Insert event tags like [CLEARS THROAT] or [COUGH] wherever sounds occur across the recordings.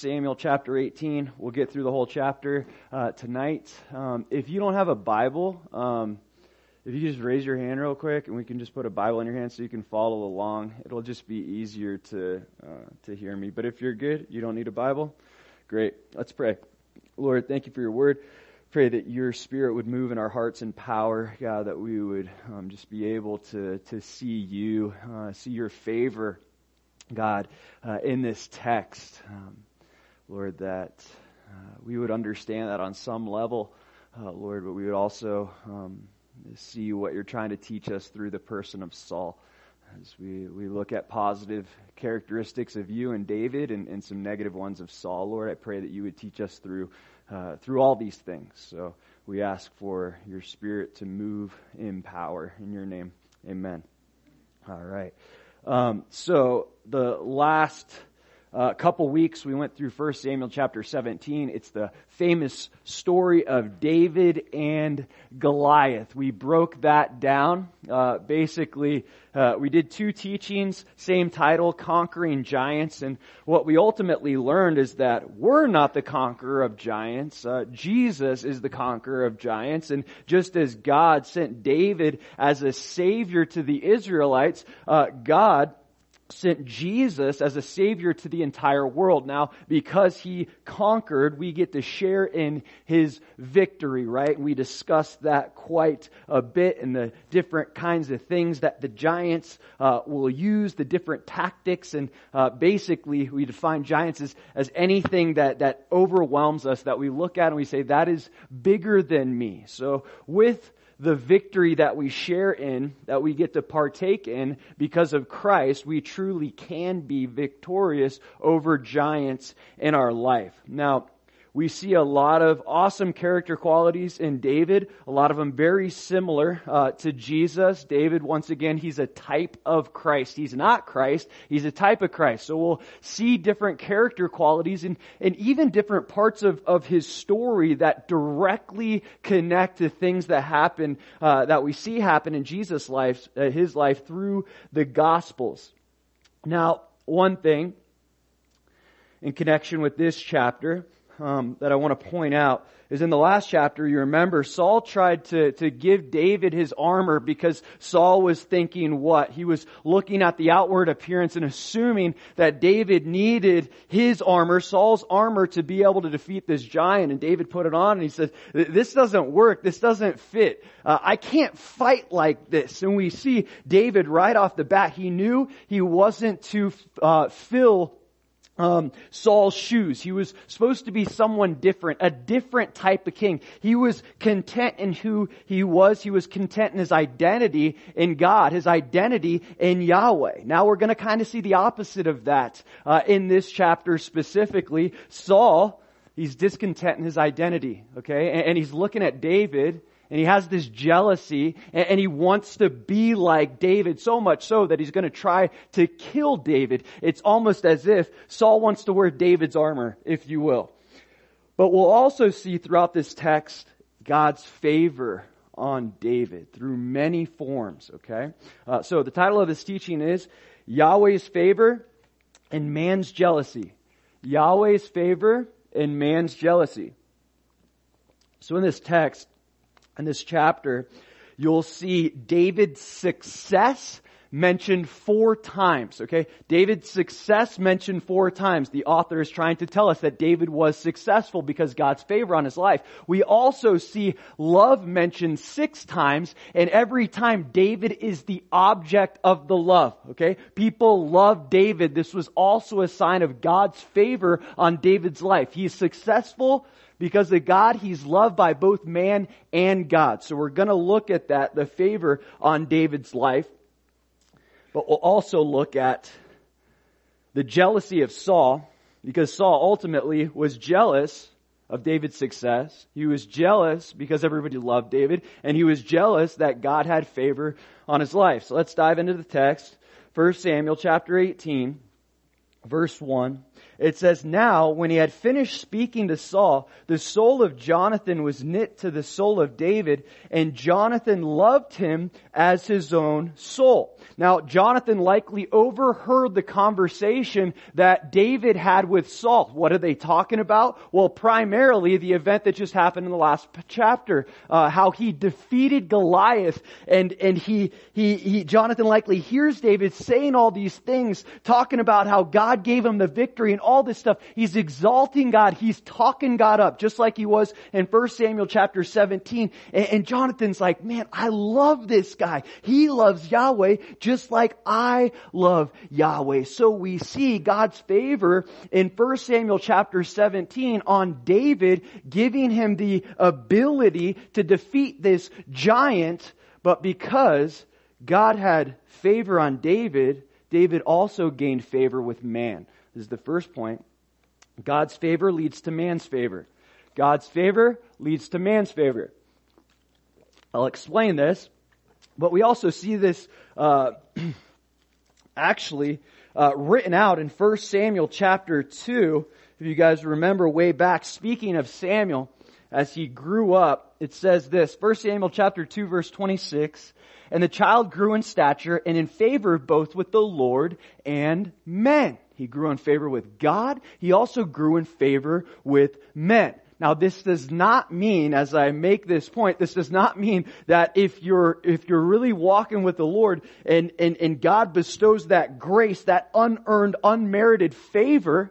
Samuel chapter 18. We'll get through the whole chapter uh, tonight. Um, if you don't have a Bible, um, if you just raise your hand real quick and we can just put a Bible in your hand so you can follow along, it'll just be easier to, uh, to hear me. But if you're good, you don't need a Bible, great. Let's pray. Lord, thank you for your word. Pray that your spirit would move in our hearts in power, God, that we would um, just be able to, to see you, uh, see your favor God, uh, in this text, um, Lord, that uh, we would understand that on some level, uh, Lord, but we would also um, see what you're trying to teach us through the person of Saul. As we, we look at positive characteristics of you and David and, and some negative ones of Saul, Lord, I pray that you would teach us through, uh, through all these things. So we ask for your spirit to move in power. In your name, amen. All right. Um, so the last uh, couple weeks we went through 1 Samuel chapter 17. It's the famous story of David and Goliath. We broke that down. Uh, basically, uh, we did two teachings, same title, Conquering Giants. And what we ultimately learned is that we're not the conqueror of giants. Uh, Jesus is the conqueror of giants. And just as God sent David as a savior to the Israelites, uh, God sent Jesus as a savior to the entire world. Now, because he conquered, we get to share in his victory, right? We discussed that quite a bit and the different kinds of things that the giants uh, will use, the different tactics, and uh, basically we define giants as, as anything that, that overwhelms us that we look at and we say, that is bigger than me. So with the victory that we share in, that we get to partake in because of Christ, we truly can be victorious over giants in our life. Now, we see a lot of awesome character qualities in David, a lot of them very similar uh, to Jesus. David, once again, he's a type of Christ. He's not Christ, he's a type of Christ. So we'll see different character qualities and, and even different parts of, of his story that directly connect to things that happen, uh, that we see happen in Jesus' life, uh, his life through the Gospels. Now, one thing in connection with this chapter, um, that I want to point out is in the last chapter, you remember Saul tried to, to give David his armor because Saul was thinking what? He was looking at the outward appearance and assuming that David needed his armor, Saul's armor, to be able to defeat this giant. And David put it on and he says, this doesn't work. This doesn't fit. Uh, I can't fight like this. And we see David right off the bat. He knew he wasn't to uh, fill um, Saul's shoes. He was supposed to be someone different, a different type of king. He was content in who he was. He was content in his identity in God, his identity in Yahweh. Now we're going to kind of see the opposite of that uh, in this chapter specifically. Saul, he's discontent in his identity, okay, and, and he's looking at David and he has this jealousy and, he wants to be like David so much so that he's going to try to kill David. It's almost as if Saul wants to wear David's armor, if you will. But we'll also see throughout this text God's favor on David through many forms, okay? Uh, so the title of this teaching is Yahweh's favor and man's jealousy. Yahweh's favor and man's jealousy. So in this text, in this chapter, you'll see David's success mentioned four times, okay? David's success mentioned four times. The author is trying to tell us that David was successful because God's favor on his life. We also see love mentioned six times, and every time David is the object of the love, okay? People love David. This was also a sign of God's favor on David's life. He's successful because of God, he's loved by both man and God. So we're going to look at that, the favor on David's life. But we'll also look at the jealousy of Saul, because Saul ultimately was jealous of David's success. He was jealous because everybody loved David, and he was jealous that God had favor on his life. So let's dive into the text. 1 Samuel chapter 18, verse 1. It says, Now, when he had finished speaking to Saul, the soul of Jonathan was knit to the soul of David, and Jonathan loved him as his own soul. Now, Jonathan likely overheard the conversation that David had with Saul. What are they talking about? Well, primarily the event that just happened in the last chapter, uh, how he defeated Goliath, and and he he he. Jonathan likely hears David saying all these things, talking about how God gave him the victory and all this stuff. He's exalting God. He's talking God up, just like he was in 1 Samuel chapter 17. And, and Jonathan's like, man, I love this guy. He loves Yahweh just like I love Yahweh. So we see God's favor in 1 Samuel chapter 17 on David, giving him the ability to defeat this giant, but because God had favor on David, David also gained favor with man. This is the first point. God's favor leads to man's favor. God's favor leads to man's favor. I'll explain this, but we also see this uh, [CLEARS THROAT] actually uh, written out in 1 Samuel chapter 2. If you guys remember way back, speaking of Samuel, as he grew up, it says this, 1 Samuel chapter 2 verse 26, and the child grew in stature and in favor both with the Lord and men. He grew in favor with God. He also grew in favor with men. Now this does not mean, as I make this point, this does not mean that if you're, if you're really walking with the Lord and, and, and God bestows that grace, that unearned, unmerited favor,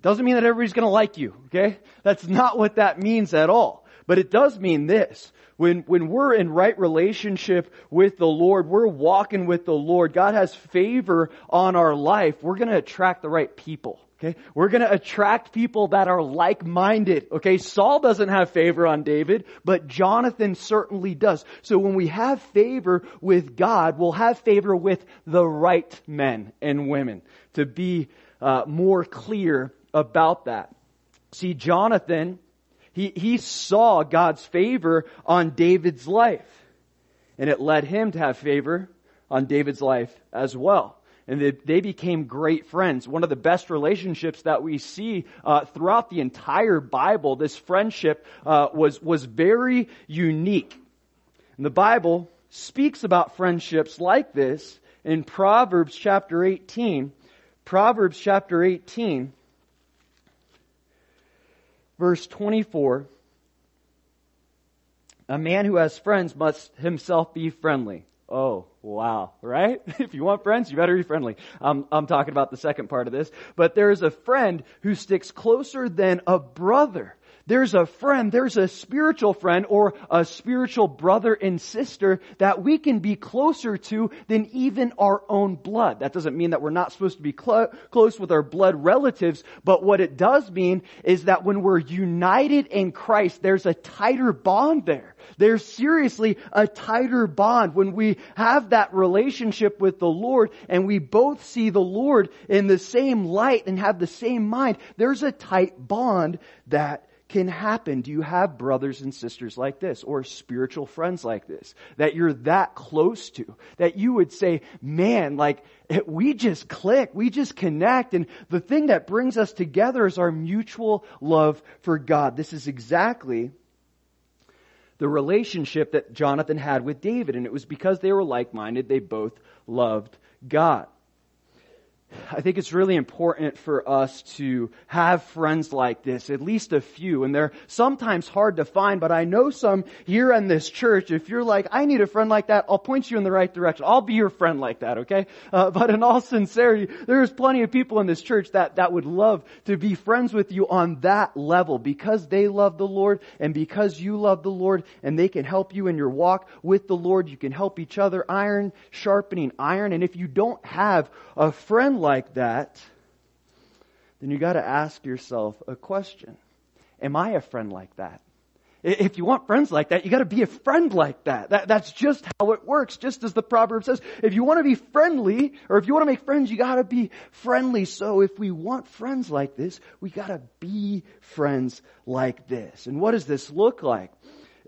doesn't mean that everybody's gonna like you, okay? That's not what that means at all. But it does mean this. When, when we're in right relationship with the Lord, we're walking with the Lord, God has favor on our life, we're gonna attract the right people. Okay? We're gonna attract people that are like-minded. Okay? Saul doesn't have favor on David, but Jonathan certainly does. So when we have favor with God, we'll have favor with the right men and women. To be uh, more clear about that. See, Jonathan, he, he saw God's favor on David's life. And it led him to have favor on David's life as well and they, they, became great friends. One of the best relationships that we see uh, throughout the entire Bible, this friendship uh, was was very unique. And the Bible speaks about friendships like this in Proverbs chapter 18. Proverbs chapter 18, verse 24. A man who has friends must himself be friendly. Oh, wow, right? [LAUGHS] if you want friends, you better be friendly. Um, I'm talking about the second part of this. But there is a friend who sticks closer than a brother. There's a friend, there's a spiritual friend or a spiritual brother and sister that we can be closer to than even our own blood. That doesn't mean that we're not supposed to be cl- close with our blood relatives, but what it does mean is that when we're united in Christ, there's a tighter bond there. There's seriously a tighter bond when we have that relationship with the Lord and we both see the Lord in the same light and have the same mind. There's a tight bond that can happen. Do you have brothers and sisters like this or spiritual friends like this that you're that close to that you would say, man, like [LAUGHS] we just click, we just connect. And the thing that brings us together is our mutual love for God. This is exactly the relationship that Jonathan had with David. And it was because they were like minded, they both loved God. I think it's really important for us to have friends like this, at least a few, and they're sometimes hard to find, but I know some here in this church, if you're like, I need a friend like that, I'll point you in the right direction. I'll be your friend like that, okay? Uh, but in all sincerity, there's plenty of people in this church that, that would love to be friends with you on that level because they love the Lord and because you love the Lord and they can help you in your walk with the Lord. You can help each other, iron sharpening iron, and if you don't have a friend like that, then you gotta ask yourself a question. Am I a friend like that? If you want friends like that, you gotta be a friend like that. that. That's just how it works, just as the proverb says. If you want to be friendly, or if you want to make friends, you gotta be friendly. So if we want friends like this, we gotta be friends like this. And what does this look like?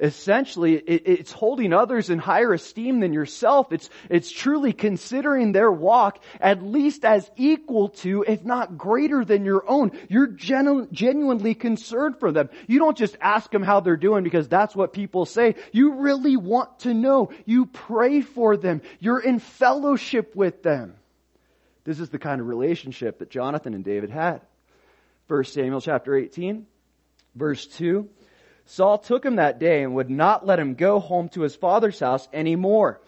Essentially it, it's holding others in higher esteem than yourself. It's, it's truly considering their walk at least as equal to, if not greater than your own. You're genu- genuinely concerned for them. You don't just ask them how they're doing because that's what people say. You really want to know. You pray for them. You're in fellowship with them. This is the kind of relationship that Jonathan and David had. 1 Samuel chapter 18, verse 2. Saul took him that day and would not let him go home to his father's house anymore.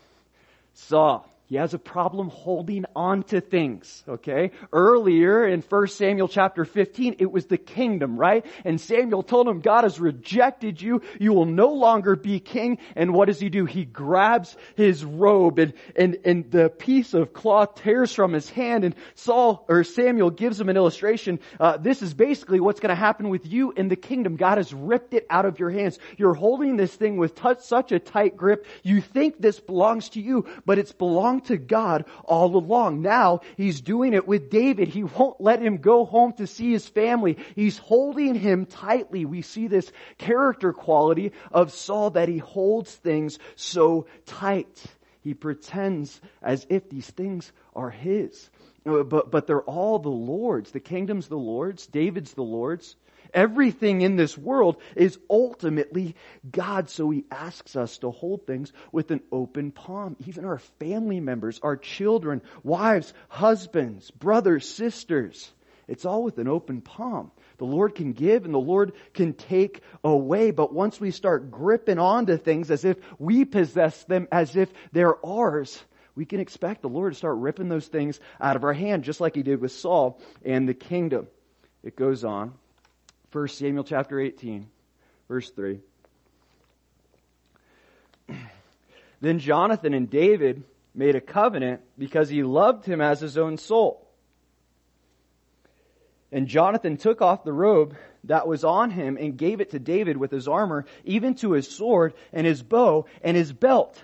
Saul, he has a problem holding on to things, okay? Earlier in 1 Samuel chapter 15, it was the kingdom, right? And Samuel told him, God has rejected you. You will no longer be king. And what does he do? He grabs his robe and, and, and the piece of cloth tears from his hand and Saul, or Samuel gives him an illustration. Uh, this is basically what's going to happen with you in the kingdom. God has ripped it out of your hands. You're holding this thing with t- such a tight grip. You think this belongs to you, but it's belonged to God all along. Now he's doing it with David. He won't let him go home to see his family. He's holding him tightly. We see this character quality of Saul that he holds things so tight. He pretends as if these things are his. Uh, but, but they're all the Lord's. The kingdom's the Lord's. David's the Lord's. Everything in this world is ultimately God, so He asks us to hold things with an open palm. Even our family members, our children, wives, husbands, brothers, sisters. It's all with an open palm. The Lord can give and the Lord can take away, but once we start gripping onto things as if we possess them, as if they're ours, we can expect the Lord to start ripping those things out of our hand, just like He did with Saul and the kingdom. It goes on. 1 Samuel chapter 18, verse 3. [CLEARS THROAT] Then Jonathan and David made a covenant because he loved him as his own soul. And Jonathan took off the robe that was on him and gave it to David with his armor, even to his sword and his bow and his belt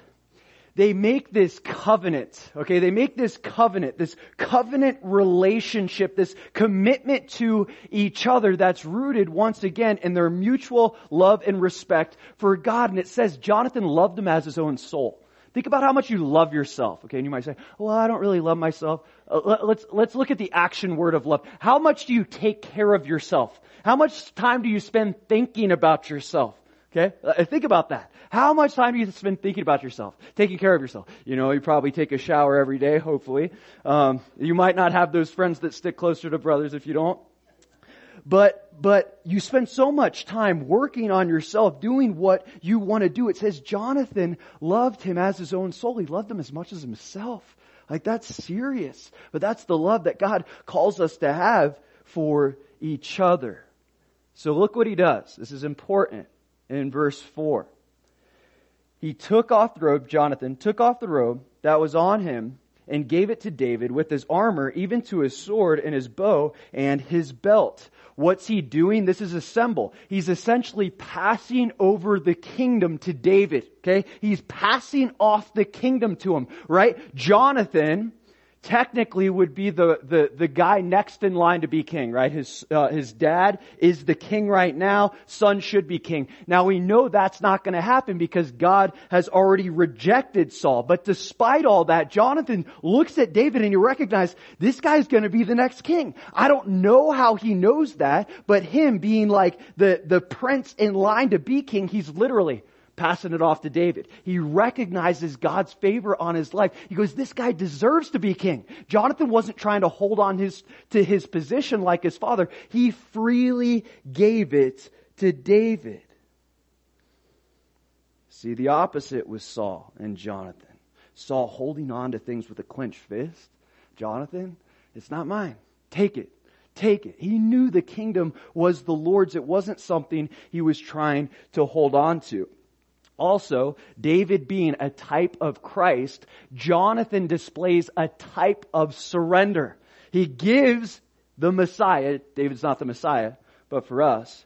they make this covenant, okay? They make this covenant, this covenant relationship, this commitment to each other that's rooted once again in their mutual love and respect for God. And it says Jonathan loved him as his own soul. Think about how much you love yourself, okay? And you might say, well, I don't really love myself. Uh, let's, let's look at the action word of love. How much do you take care of yourself? How much time do you spend thinking about yourself? Okay? Uh, think about that. How much time do you spend thinking about yourself, taking care of yourself? You know, you probably take a shower every day, hopefully. Um, you might not have those friends that stick closer to brothers if you don't. But, but you spend so much time working on yourself, doing what you want to do. It says Jonathan loved him as his own soul. He loved him as much as himself. Like that's serious. But that's the love that God calls us to have for each other. So look what he does. This is important in verse 4. He took off the robe, Jonathan took off the robe that was on him and gave it to David with his armor, even to his sword and his bow and his belt. What's he doing? This is a symbol. He's essentially passing over the kingdom to David, okay? He's passing off the kingdom to him, right? Jonathan, technically would be the, the, the guy next in line to be king, right? His, uh, his dad is the king right now. Son should be king. Now we know that's not going to happen because God has already rejected Saul. But despite all that, Jonathan looks at David and he recognizes this guy's going to be the next king. I don't know how he knows that, but him being like the, the prince in line to be king, he's literally passing it off to David. He recognizes God's favor on his life. He goes, this guy deserves to be king. Jonathan wasn't trying to hold on his, to his position like his father. He freely gave it to David. See, the opposite was Saul and Jonathan. Saul holding on to things with a clenched fist. Jonathan, it's not mine. Take it. Take it. He knew the kingdom was the Lord's. It wasn't something he was trying to hold on to. Also, David being a type of Christ, Jonathan displays a type of surrender. He gives the Messiah, David's not the Messiah, but for us,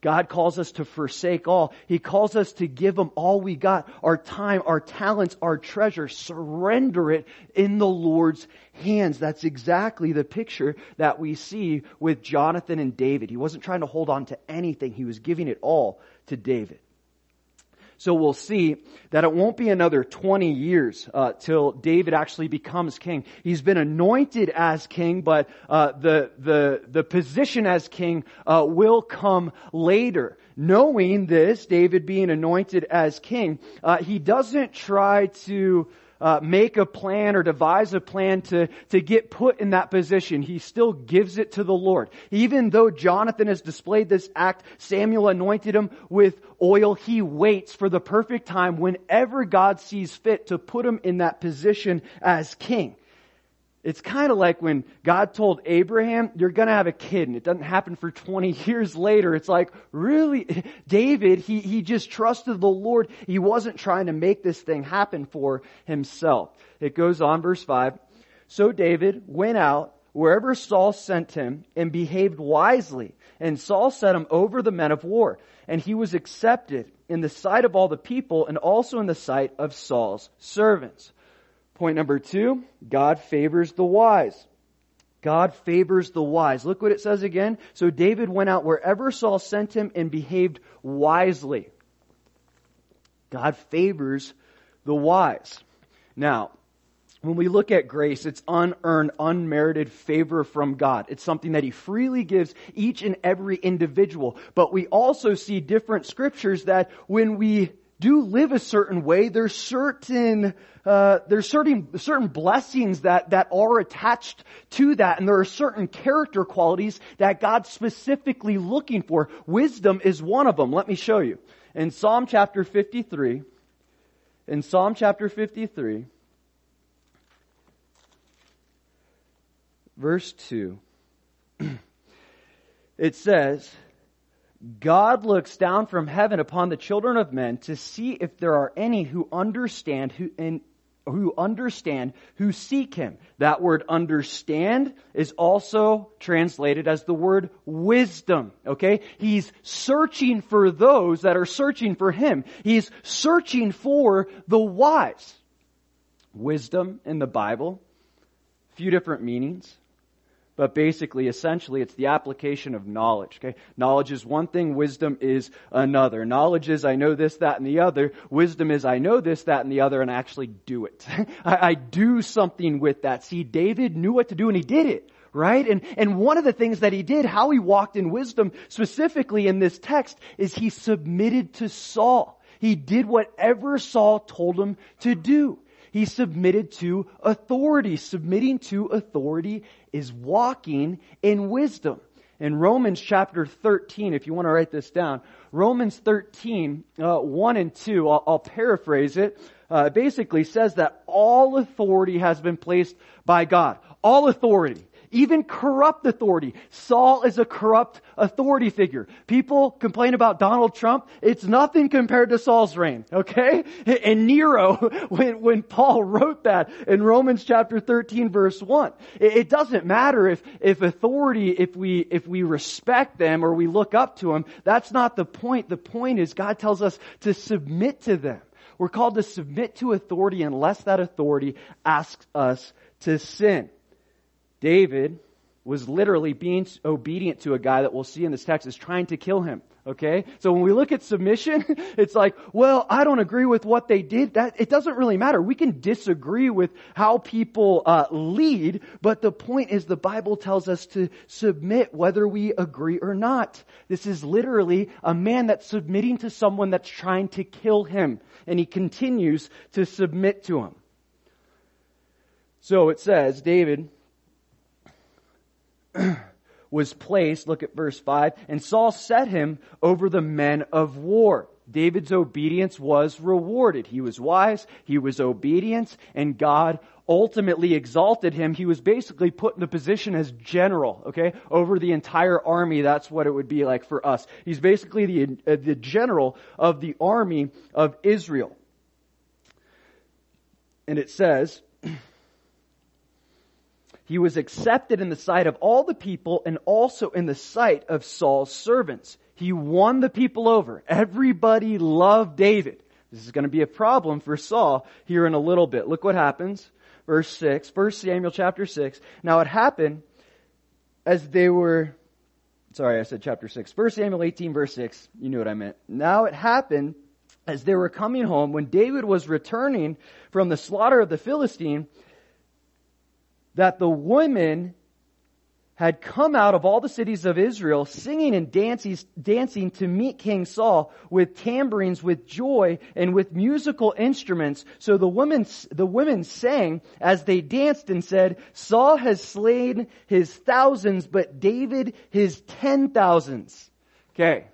God calls us to forsake all. He calls us to give Him all we got, our time, our talents, our treasure, surrender it in the Lord's hands. That's exactly the picture that we see with Jonathan and David. He wasn't trying to hold on to anything. He was giving it all to David. So we'll see that it won't be another 20 years uh, till David actually becomes king. He's been anointed as king, but uh, the the the position as king uh, will come later. Knowing this, David being anointed as king, uh, he doesn't try to uh, make a plan or devise a plan to, to get put in that position. He still gives it to the Lord. Even though Jonathan has displayed this act, Samuel anointed him with oil. He waits for the perfect time whenever God sees fit to put him in that position as king. It's kind of like when God told Abraham, you're gonna have a kid, and it doesn't happen for 20 [LAUGHS] years later. It's like, really? [LAUGHS] David, he, he just trusted the Lord. He wasn't trying to make this thing happen for himself. It goes on, verse 5. So David went out wherever Saul sent him and behaved wisely. And Saul set him over the men of war. And he was accepted in the sight of all the people and also in the sight of Saul's servants. Point number two, God favors the wise. God favors the wise. Look what it says again. So David went out wherever Saul sent him and behaved wisely. God favors the wise. Now, when we look at grace, it's unearned, unmerited favor from God. It's something that He freely gives each and every individual. But we also see different scriptures that when we do live a certain way, there's certain, uh, there's certain, certain blessings that, that are attached to that, and there are certain character qualities that God's specifically looking for. Wisdom is one of them. Let me show you. In Psalm chapter 53, in Psalm chapter 53, verse 2, [CLEARS THROAT] it says, God looks down from heaven upon the children of men to see if there are any who understand who and who understand, who seek him. That word understand is also translated as the word wisdom. Okay? He's searching for those that are searching for him. He's searching for the wise. Wisdom in the Bible, few different meanings. But basically, essentially, it's the application of knowledge. Okay? Knowledge is one thing, wisdom is another. Knowledge is I know this, that, and the other. Wisdom is I know this, that, and the other, and I actually do it. [LAUGHS] I, I do something with that. See, David knew what to do and he did it right? And, and one of the things that he did, how he walked in wisdom specifically in this text is he submitted to Saul. He did whatever Saul told him to do. He submitted to authority. Submitting to authority is walking in wisdom. In Romans chapter 13, if you want to write this down, Romans 13, uh, 1 and 2, I'll, I'll paraphrase it, uh, basically says that all authority has been placed by God. All authority even corrupt authority. Saul is a corrupt authority figure. People complain about Donald Trump. It's nothing compared to Saul's reign, okay? [LAUGHS] And Nero, [LAUGHS] when, when Paul wrote that in Romans chapter 13 verse 1, it, it doesn't matter if, if authority, if we, if we respect them or we look up to them, that's not the point. The point is God tells us to submit to them. We're called to submit to authority unless that authority asks us to sin. David was literally being obedient to a guy that we'll see in this text is trying to kill him. Okay? So when we look at submission, [LAUGHS] it's like, well, I don't agree with what they did. That, it doesn't really matter. We can disagree with how people, uh, lead, but the point is the Bible tells us to submit whether we agree or not. This is literally a man that's submitting to someone that's trying to kill him, and he continues to submit to him. So it says, David, [CLEARS THROAT] was placed, look at verse 5, and Saul set him over the men of war. David's obedience was rewarded. He was wise, he was obedient, and God ultimately exalted him. He was basically put in the position as general, okay, over the entire army. That's what it would be like for us. He's basically the, uh, the general of the army of Israel. And it says, [CLEARS THROAT] he was accepted in the sight of all the people and also in the sight of Saul's servants. He won the people over. Everybody loved David. This is going to be a problem for Saul here in a little bit. Look what happens. Verse 6, 1 Samuel chapter 6. Now it happened as they were, sorry, I said chapter 6. 1 Samuel 18 verse 6. You knew what I meant. Now it happened as they were coming home, when David was returning from the slaughter of the Philistine, that the women had come out of all the cities of Israel singing and dancing, dancing to meet King Saul with tambourines, with joy, and with musical instruments. So the women, the women sang as they danced and said, Saul has slain his thousands, but David his ten thousands. Okay.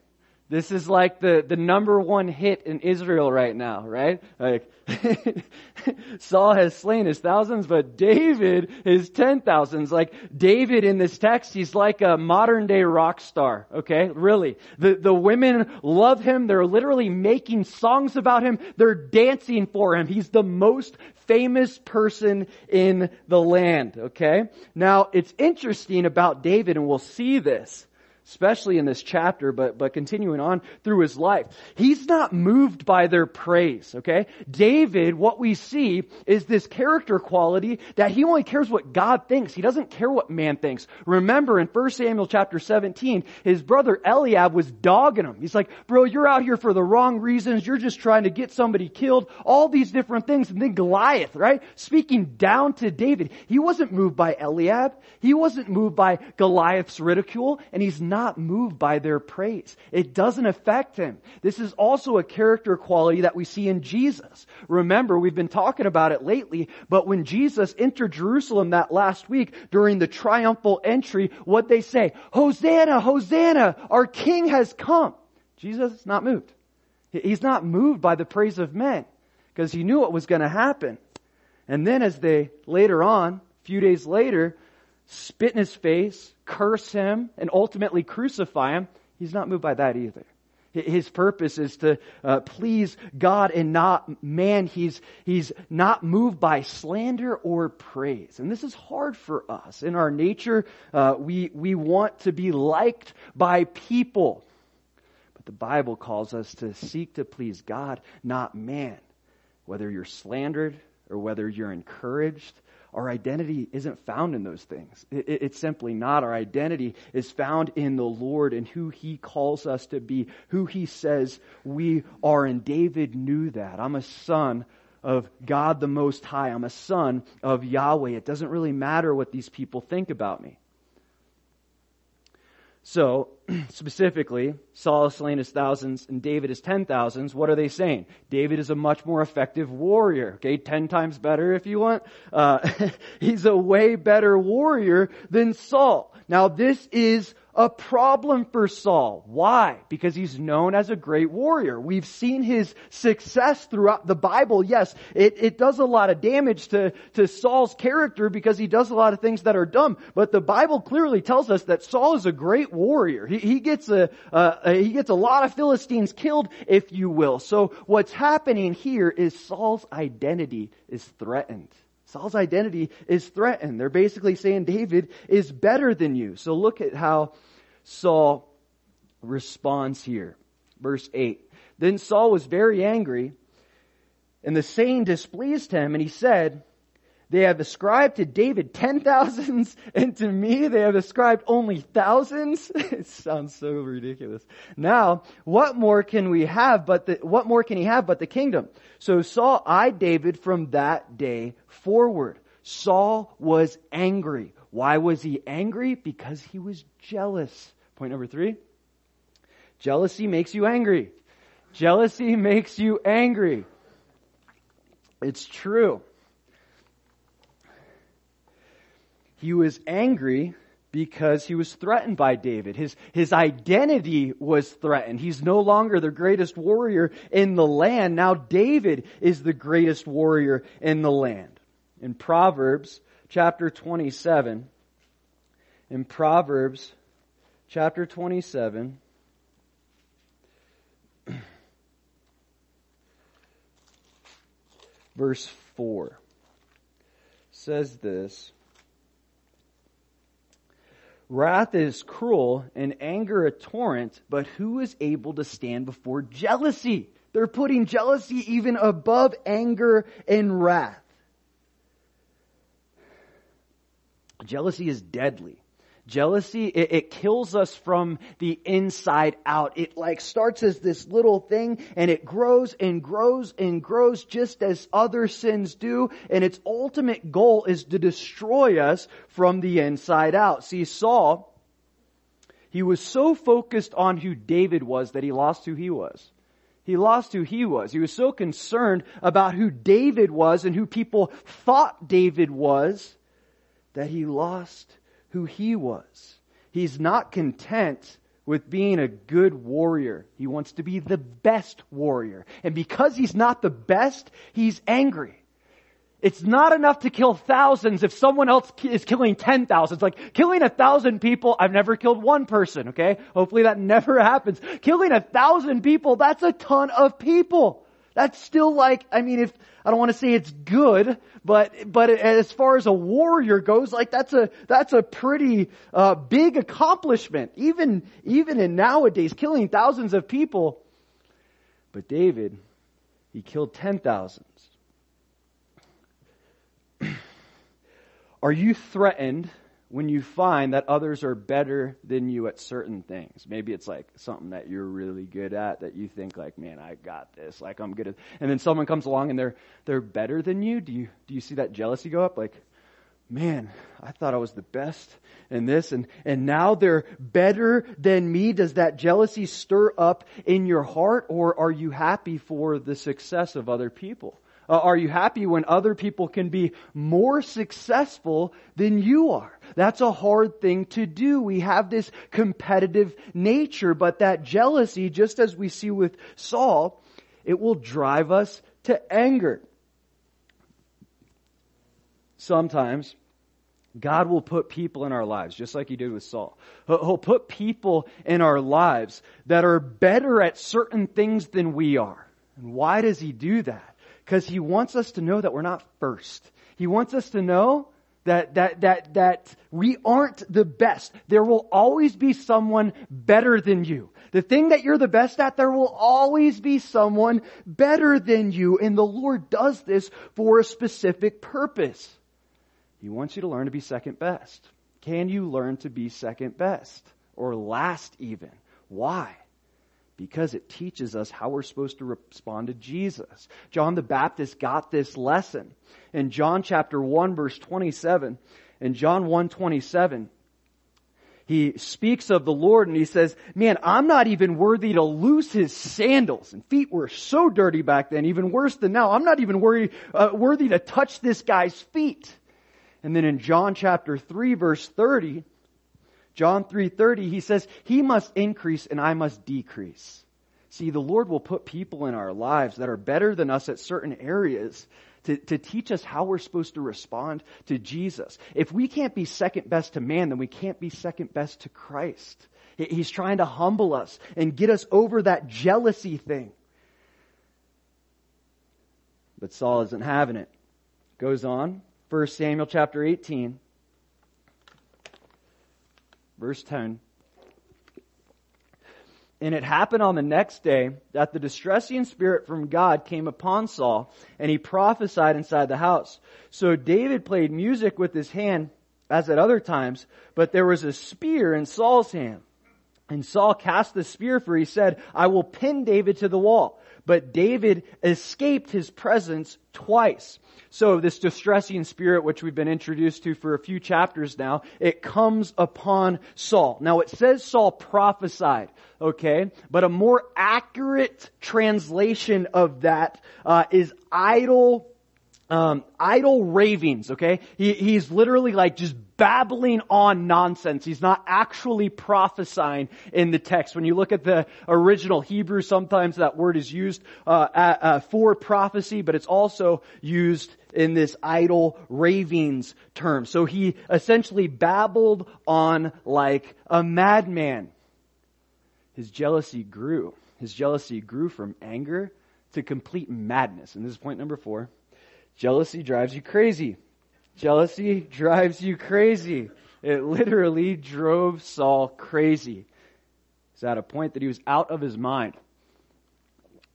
This is like the, the number one hit in Israel right now, right? Like, [LAUGHS] Saul has slain his thousands, but David his ten thousands. Like, David in this text, he's like a modern day rock star, okay? Really. The, the women love him. They're literally making songs about him. They're dancing for him. He's the most famous person in the land, okay? Now, it's interesting about David, and we'll see this especially in this chapter, but, but continuing on through his life. He's not moved by their praise, okay? David, what we see is this character quality that he only cares what God thinks. He doesn't care what man thinks. Remember in 1 Samuel chapter 17, his brother Eliab was dogging him. He's like, bro, you're out here for the wrong reasons. You're just trying to get somebody killed. All these different things. And then Goliath, right? Speaking down to David. He wasn't moved by Eliab. He wasn't moved by Goliath's ridicule. And he's not not moved by their praise. It doesn't affect him. This is also a character quality that we see in Jesus. Remember, we've been talking about it lately, but when Jesus entered Jerusalem that last week during the triumphal entry, what they say, Hosanna, Hosanna, our King has come. Jesus is not moved. He's not moved by the praise of men because he knew what was going to happen. And then as they later on, a few days later, spit in his face, curse him, and ultimately crucify him, he's not moved by that either. His purpose is to uh, please God and not man. He's, he's not moved by slander or praise. And this is hard for us. In our nature, uh, we, we want to be liked by people. But the Bible calls us to seek to please God, not man. Whether you're slandered or whether you're encouraged our identity isn't found in those things. It, it, it's simply not. Our identity is found in the Lord and who He calls us to be, who He says we are. And David knew that. I'm a son of God the Most High. I'm a son of Yahweh. It doesn't really matter what these people think about me. So, [CLEARS THROAT] specifically, Saul has slain his thousands and David his ten thousands. What are they saying? David is a much more effective warrior. Okay, ten times better if you want. Uh, [LAUGHS] he's a way better warrior than Saul. Now, this is a problem for Saul. Why? Because he's known as a great warrior. We've seen his success throughout the Bible. Yes, it, it does a lot of damage to, to Saul's character because he does a lot of things that are dumb. But the Bible clearly tells us that Saul is a great warrior. He, he gets a, he gets a lot of Philistines killed, if you will. So what's happening here is Saul's identity is threatened. Saul's identity is threatened. They're basically saying David is better than you. So look at how Saul responds here. Verse 8. Then Saul was very angry, and the saying displeased him, and he said, they have ascribed to David ten thousands, [LAUGHS] and to me they have ascribed only thousands. [LAUGHS] it sounds so ridiculous. Now, what more can we have but the, what more can he have but the kingdom? So Saul eyed David from that day forward. Saul was angry. Why was he angry? Because he was jealous. Point number three. Jealousy makes you angry. Jealousy makes you angry. It's true. He was angry because he was threatened by David. His, his identity was threatened. He's no longer the greatest warrior in the land. Now David is the greatest warrior in the land. In Proverbs chapter 27, in Proverbs chapter 27, [CLEARS THROAT] verse 4 says this Wrath is cruel and anger a torrent, but who is able to stand before jealousy? They're putting jealousy even above anger and wrath. Jealousy is deadly. Jealousy, it, it, kills us from the inside out. It like starts as this little thing and it grows and grows and grows just as other sins do. And its ultimate goal is to destroy us from the inside out. See, Saul, he was so focused on who David was that he lost who he was. He lost who he was. He was so concerned about who David was and who people thought David was that he lost who he was. He's not content with being a good warrior. He wants to be the best warrior. And because he's not the best, he's angry. It's not enough to kill thousands if someone else is killing ten thousands. Like killing a thousand people, I've never killed one person, okay? Hopefully that [LAUGHS] never happens. Killing a thousand people, that's a ton of people. That's still like, I mean, if, I don't want to say it's good, but, but as far as a warrior goes, like that's a, that's a pretty, uh, big accomplishment. Even, even in nowadays, killing thousands of people. But David, he killed ten thousands. [CLEARS THROAT] Are you threatened when you find that others are better than you at certain things. Maybe it's like something that you're really good at that you think like, man, I got this. Like I'm good at, and then someone comes along and they're, they're better than you. Do you, do you see that jealousy go up? Like, man, I thought I was the best in this and, and now they're better than me. Does that jealousy stir up in your heart or are you happy for the success of other people? Uh, are you happy when other people can be more successful than you are? That's a hard thing to do. We have this competitive nature, but that jealousy, just as we see with Saul, it will drive us to anger. Sometimes, God will put people in our lives, just like He did with Saul. He'll put people in our lives that are better at certain things than we are. And why does He do that? Because he wants us to know that we're not first. He wants us to know that, that, that, that we aren't the best. There will always be someone better than you. The thing that you're the best at, there will always be someone better than you. And the Lord does this for a specific purpose. He wants you to learn to be second best. Can you learn to be second best? Or last even? Why? Because it teaches us how we're supposed to respond to Jesus. John the Baptist got this lesson. In John chapter 1 verse 27, in John 1 27, he speaks of the Lord and he says, man, I'm not even worthy to loose his sandals. And feet were so dirty back then, even worse than now. I'm not even worthy, uh, worthy to touch this guy's feet. And then in John chapter 3 verse 30, John 3:30 he says, "He must increase and I must decrease." See, the Lord will put people in our lives that are better than us at certain areas to, to teach us how we're supposed to respond to Jesus. If we can't be second best to man, then we can't be second best to Christ. He's trying to humble us and get us over that jealousy thing. But Saul isn't having it. Goes on, 1 Samuel chapter 18. Verse 10. And it happened on the next day that the distressing spirit from God came upon Saul, and he prophesied inside the house. So David played music with his hand, as at other times, but there was a spear in Saul's hand. And Saul cast the spear for he said, I will pin David to the wall. But David escaped his presence twice. So this distressing spirit, which we've been introduced to for a few chapters now, it comes upon Saul. Now it says Saul prophesied, okay? But a more accurate translation of that uh, is idle um, idle ravings, okay? He, he's literally like just babbling on nonsense. He's not actually prophesying in the text. When you look at the original Hebrew, sometimes that word is used uh, uh, for prophecy, but it's also used in this idle ravings term. So he essentially babbled on like a madman. His jealousy grew. His jealousy grew from anger to complete madness. And this is point number four. Jealousy drives you crazy. Jealousy drives you crazy. It literally drove Saul crazy. He's at a point that he was out of his mind.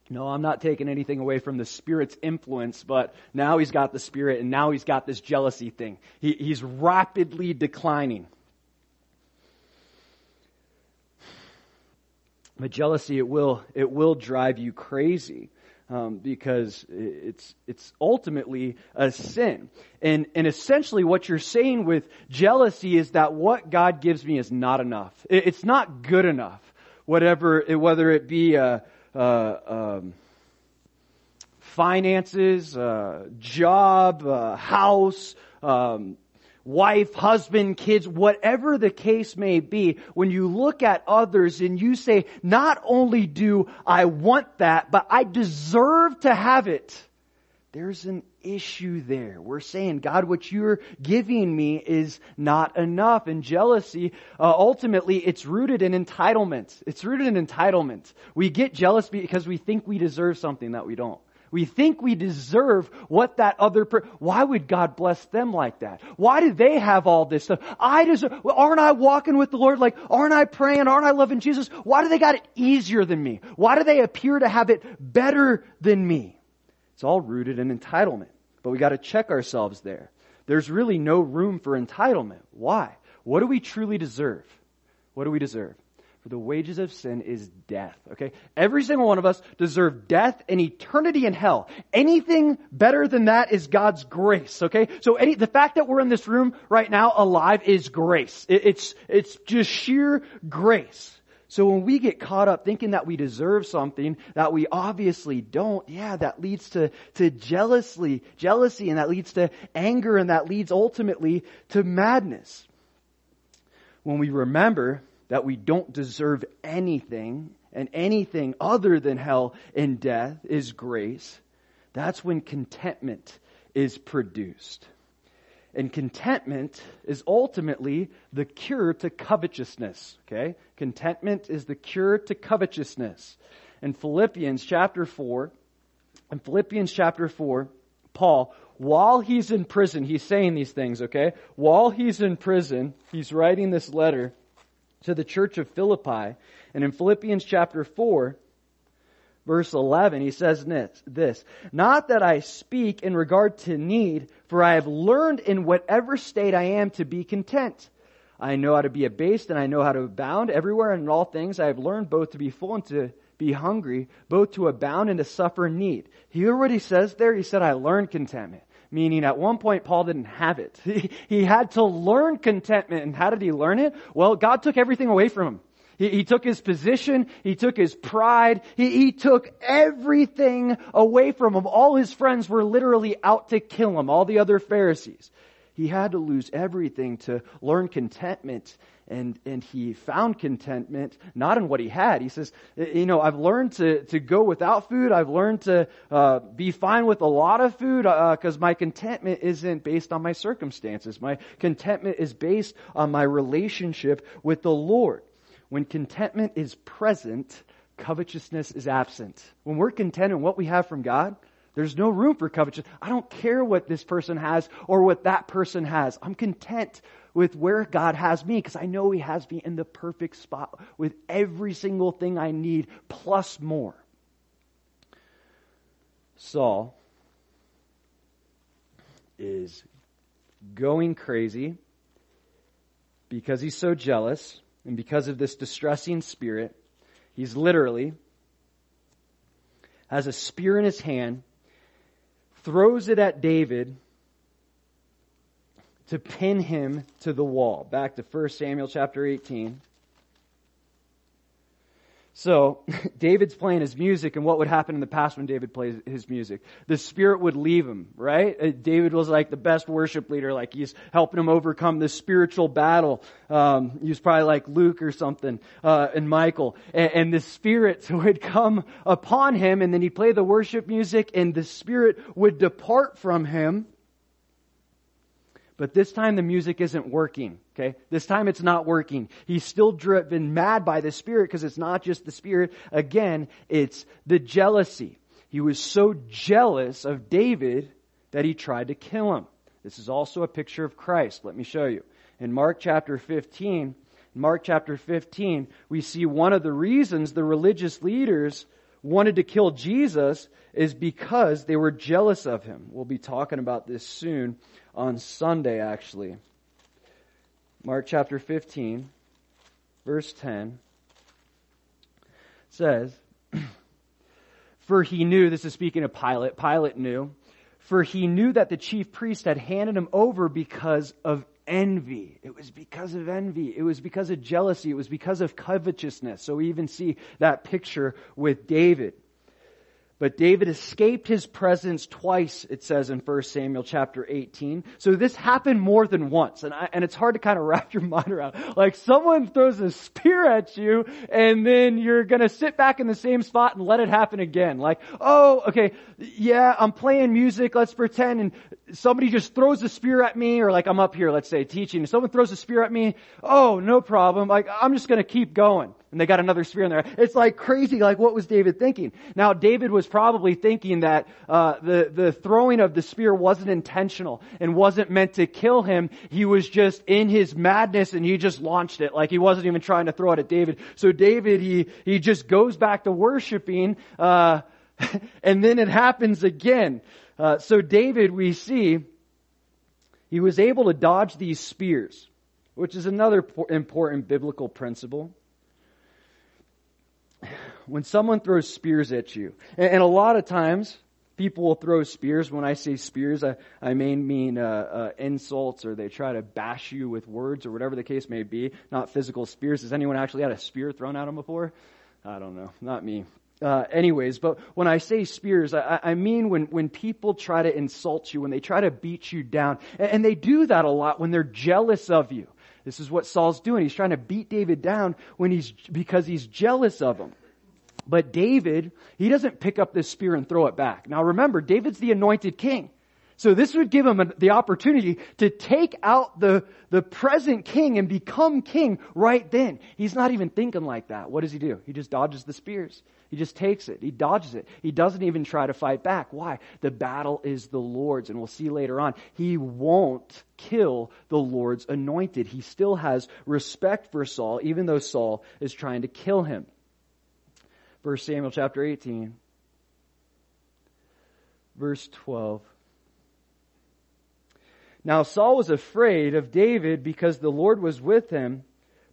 No, I'm not taking anything away from the Spirit's influence, but now he's got the Spirit and now he's got this jealousy thing. He, he's rapidly declining. But jealousy, it will, it will drive you crazy. Um, because it's it's ultimately a sin, and and essentially what you're saying with jealousy is that what God gives me is not enough. it's not good enough. Whatever, whether it be a, a um, finances, uh, job, uh, house, um, wife, husband, kids, whatever the case may be, when you look at others and you say, not only do I want that, but I deserve to have it, there's an issue there. We're saying, God, what you're giving me is not enough. And jealousy, uh, ultimately, it's rooted in entitlement. It's rooted in entitlement. We get jealous because we think we deserve something that we don't. We think we deserve what that other person, why would God bless them like that? Why do they have all this stuff? I deserve, aren't I walking with the Lord? Like, aren't I praying? Aren't I loving Jesus? Why do they got it easier than me? Why do they appear to have it better than me? It's all rooted in entitlement. But we gotta check ourselves there. There's really no room for entitlement. Why? What do we truly deserve? What do we deserve? For the wages of sin is death. Okay? Every single one of us deserve death and eternity in hell. Anything better than that is God's grace. Okay? So any, the fact that we're in this room right now alive is grace. It, it's, it's just sheer grace. So when we get caught up thinking that we deserve something that we obviously don't, yeah, that leads to, to jealousy, jealousy, and that leads to anger, and that leads ultimately to madness. When we remember that we don't deserve anything and anything other than hell and death is grace, that's when contentment is produced. And contentment is ultimately the cure to covetousness. Okay? Contentment is the cure to covetousness. In Philippians chapter 4, in Philippians chapter 4, Paul, while he's in prison, he's saying these things, okay? While he's in prison, he's writing this letter to the church of Philippi. And in Philippians chapter 4, verse 11, he says this, Not that I speak in regard to need, for I have learned in whatever state I am to be content. I know how to be abased and I know how to abound everywhere and in all things. I have learned both to be full and to be hungry, both to abound and to suffer need. Hear what he says there? He said, I learned contentment meaning at one point Paul didn't have it. [LAUGHS] He, he had to learn contentment. And how did he learn it? Well, God took everything away from him. He, he took his position, he took his pride, he, he took everything away from him. All his friends were literally out to kill him, all the other Pharisees. He had to lose everything to learn contentment and, and he found contentment not in what he had. He says, you know, I've learned to, to go without food. I've learned to uh, be fine with a lot of food because uh, my contentment isn't based on my circumstances. My contentment is based on my relationship with the Lord. When contentment is present, covetousness is absent. When we're content in what we have from God, there's no room for covetousness. I don't care what this person has or what that person has. I'm content with where God has me because I know He has me in the perfect spot with every single thing I need plus more. Saul is going crazy because he's so jealous and because of this distressing spirit. He's literally has a spear in his hand, throws it at David to pin him to the wall. Back to 1 Samuel chapter 18. So, [LAUGHS] David's playing his music, and what would happen in the past when David plays his music? The Spirit would leave him, right? Uh, David was like the best worship leader, like he's helping him overcome this spiritual battle. Um, he was probably like Luke or something, uh, and Michael. And, and the Spirit [LAUGHS] would come upon him, and then he'd play the worship music, and the Spirit would depart from him but this time the music isn't working, okay? This time it's not working. He's still driven mad by the Spirit because it's not just the Spirit. Again, it's the jealousy. He was so jealous of David that he tried to kill him. This is also a picture of Christ. Let me show you. In Mark chapter 15, Mark chapter 15, we see one of the reasons the religious leaders wanted to kill Jesus is because they were jealous of him. We'll be talking about this soon on Sunday, actually. Mark chapter 15, verse 10. says, [CLEARS THROAT] For he knew, this is speaking of Pilate, Pilate knew, for he knew that the chief priest had handed him over because of envy. It was because of envy. It was because of jealousy. It was because of covetousness. So we even see that picture with David. But David escaped his presence twice, it says in 1 Samuel chapter 18. So this happened more than once. And, I, and it's hard to kind of wrap your mind around. Like someone throws a spear at you and then you're gonna sit back in the same spot and let it happen again. Like, oh, okay, yeah, I'm playing music, let's pretend, and somebody just throws a spear at me, or like I'm up here, let's say, teaching, someone throws a spear at me, oh, no problem, like I'm just gonna keep going and they got another spear in there. It's like crazy. Like what was David thinking? Now David was probably thinking that uh, the the throwing of the spear wasn't intentional and wasn't meant to kill him. He was just in his madness and he just launched it. Like he wasn't even trying to throw it at David. So David he he just goes back to worshiping, uh, [LAUGHS] and then it happens again. Uh, so David, we see, he was able to dodge these spears, which is another important biblical principle when someone throws spears at you, and, a lot of times people will throw spears. When I say spears, I, I may mean uh, uh, insults or they try to bash you with words or whatever the case may be, not physical spears. Has anyone actually had a spear thrown at them before? I don't know. Not me. Uh, anyways, but when I say spears, I, I, mean when, when people try to insult you, when they try to beat you down. And, and they do that a lot when they're jealous of you. This is what Saul's doing. He's trying to beat David down when he's, because he's jealous of him. But David, he doesn't pick up this spear and throw it back. Now remember, David's the anointed king. So this would give him the opportunity to take out the, the present king and become king right then. He's not even thinking like that. What does he do? He just dodges the spears. He just takes it. He dodges it. He doesn't even try to fight back. Why? The battle is the Lord's. And we'll see later on, he won't kill the Lord's anointed. He still has respect for Saul, even though Saul is trying to kill him. 1 Samuel chapter 18, verse 12. Now Saul was afraid of David because the Lord was with him,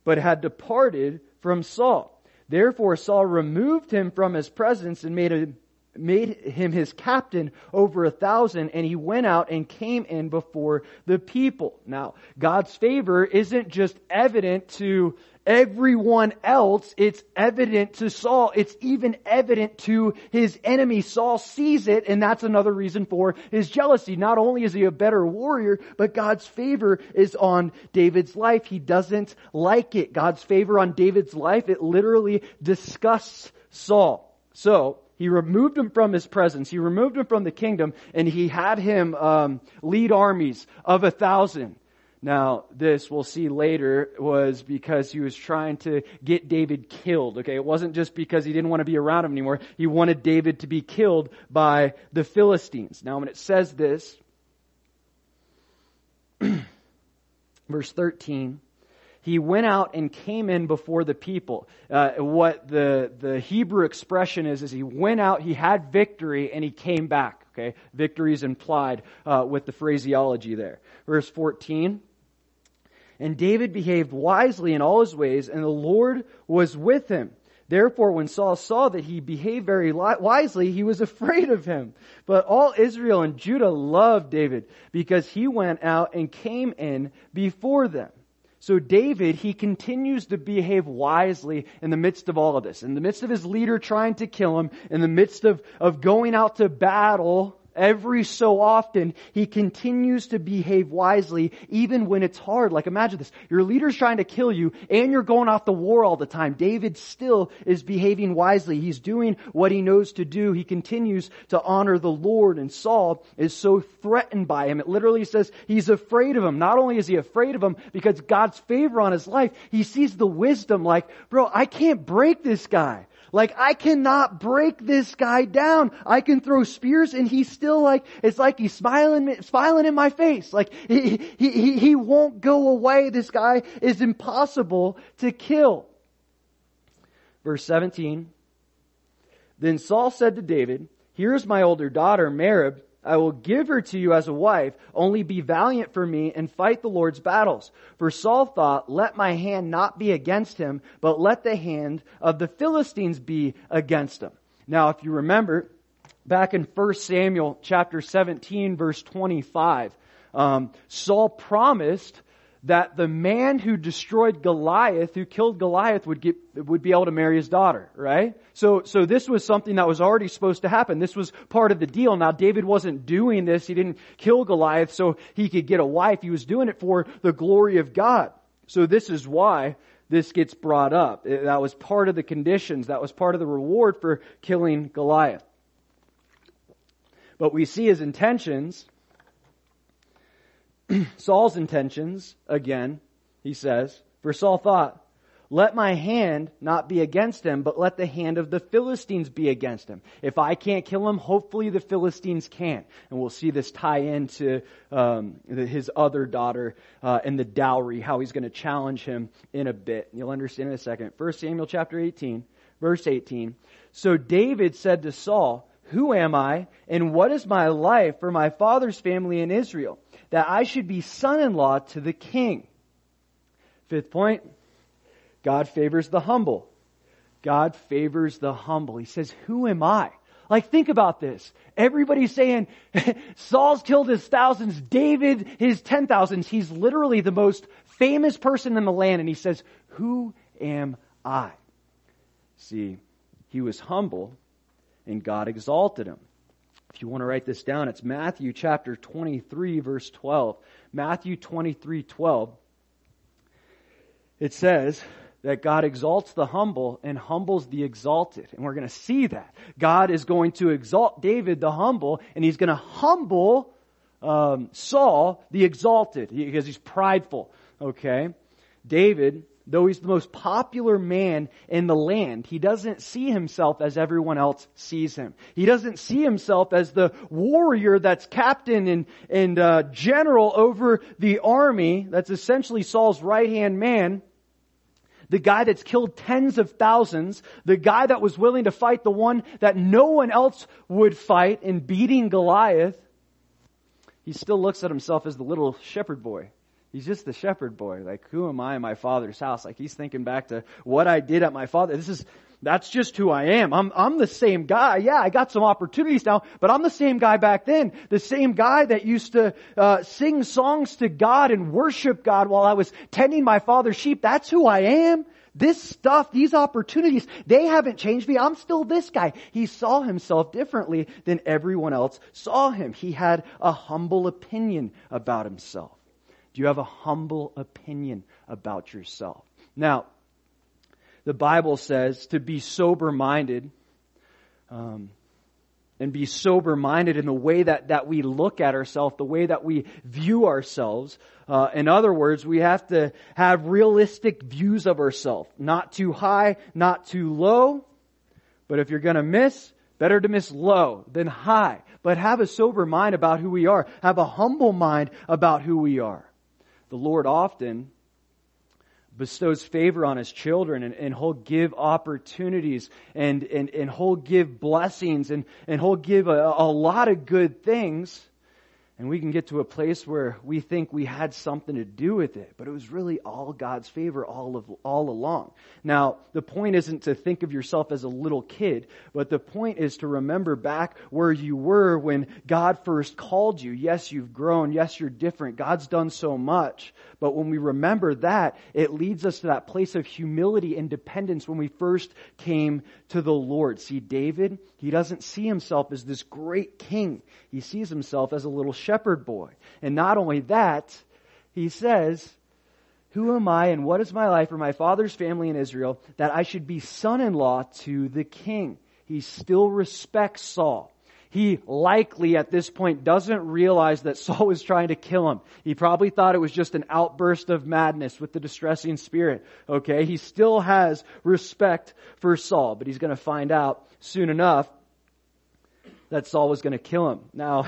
but had departed from Saul. Therefore Saul removed him from his presence and made him, made him his captain over a thousand, and he went out and came in before the people. Now, God's favor isn't just evident to everyone else, it's evident to Saul. It's even evident to his enemy. Saul sees it, and that's another reason for his jealousy. Not only is he a better warrior, but God's favor is on David's life. He doesn't like it. God's favor on David's life, it literally disgusts Saul. So, he removed him from his presence. He removed him from the kingdom, and he had him um, lead armies of a thousand. Now, this we'll see later was because he was trying to get David killed. Okay, it wasn't just because he didn't want to be around him anymore. He wanted David to be killed by the Philistines. Now, when it says this, [CLEARS THROAT] verse 13, he went out and came in before the people. Uh, what the, the Hebrew expression is, is he went out, he had victory, and he came back. Okay, victory is implied uh, with the phraseology there. Verse 14, and David behaved wisely in all his ways, and the Lord was with him. Therefore, when Saul saw that he behaved very wisely, he was [LAUGHS] afraid of him. But all Israel and Judah loved David because he went out and came in before them. So David, he continues to behave wisely in the midst of all of this. In the midst of his leader trying to kill him, in the midst of, of going out to battle, every so often, he continues to behave wisely even when it's hard. Like imagine this. Your leader's trying to kill you and you're going off the war all the time. David still is behaving wisely. He's doing what he knows to do. He continues to honor the Lord and Saul is so threatened by him. It literally says he's afraid of him. Not only is he afraid of him because God's favor on his life, he sees the wisdom like, bro, I can't break this guy. Like, I cannot break this guy down. I can throw spears and he's still like, it's like he's smiling, smiling in my face. Like, he, he, he won't go away. This guy is impossible to kill. Verse 17. Then Saul said to David, Here is my older daughter, Merab, I will give her to you as a wife. Only be valiant for me and fight the Lord's battles. For Saul thought, let my hand not be against him, but let the hand of the Philistines be against him. Now, if you remember, back in 1 Samuel chapter 17 verse 25, um, Saul promised that the man who destroyed Goliath, who killed Goliath, would get, would be able to marry his daughter, right? So, so this was something that was already supposed to happen. This was part of the deal. Now, David wasn't doing this. He didn't kill Goliath so he could get a wife. He was doing it for the glory of God. So this is why this gets brought up. That was part of the conditions. That was part of the reward for killing Goliath. But we see his intentions [CLEARS THROAT] Saul's intentions, again, he says, for Saul thought, let my hand not be against him, but let the hand of the Philistines be against him. If I can't kill him, hopefully the Philistines can't." And we'll see this tie into um, his other daughter uh, and the dowry, how he's going to challenge him in a bit. You'll understand in a second. 1 Samuel chapter 18, verse 18. So David said to Saul, Who am I, and what is my life for my father's family in Israel? That I should be son-in-law to the king. Fifth point, God favors the humble. God favors the humble. He says, who am I? Like think about this. Everybody's saying, [LAUGHS] Saul's killed his thousands, David his ten thousands. He's literally the most famous person in the land and he says, who am I? See, he was humble and God exalted him. You want to write this down, it's Matthew chapter 23 verse 12. Matthew 23, 12. It says that God exalts the humble and humbles the exalted. And we're going to see that. God is going to exalt David the humble and he's going to humble um, Saul the exalted because he's prideful. Okay? David though he's the most popular man in the land, he doesn't see himself as everyone else sees him. He doesn't see himself as the warrior that's captain and, and uh, general over the army. That's essentially Saul's right hand man. The guy that's killed tens of thousands, the guy that was willing to fight the one that no one else would fight in beating Goliath, he still looks at himself as the little shepherd boy. He's just the shepherd boy. Like, who am I in my father's house? Like, he's thinking back to what I did at my father. This is, that's just who I am. I'm, I'm the same guy. Yeah, I got some opportunities now, but I'm the same guy back then. The same guy that used to uh, sing songs to God and worship God while I was tending my father's sheep. That's who I am. This stuff, these opportunities, they haven't changed me. I'm still this guy. He saw himself differently than everyone else saw him. He had a humble opinion about himself. Do you have a humble opinion about yourself? Now, the Bible says to be sober minded, um, and be sober minded in the way that, that we look at ourselves, the way that we view ourselves. Uh, in other words, we have to have realistic views of ourselves. Not too high, not too low. But if you're gonna miss, better to miss low than high. But have a sober mind about who we are. Have a humble mind about who we are the Lord often bestows favor on his children and, and he'll give opportunities and, and, and he'll give blessings and, and he'll give a, a lot of good things and we can get to a place where we think we had something to do with it, but it was really all God's favor all of, all along. Now, the point isn't to think of yourself as a little kid, but the point is to remember back where you were when God first called you. Yes, you've grown. Yes, you're different. God's done so much. But when we remember that, it leads us to that place of humility and dependence when we first came to the Lord. See, David, he doesn't see himself as this great king. He sees himself as a little shepherd boy. And not only that, he says, who am I and what is my life for my father's family in Israel that I should be son-in-law to the king? He still respects Saul. He likely at this point doesn't realize that Saul was trying to kill him. He probably thought it was just an outburst of madness with the distressing spirit. Okay. He still has respect for Saul, but he's going to find out soon enough that Saul was going to kill him. Now,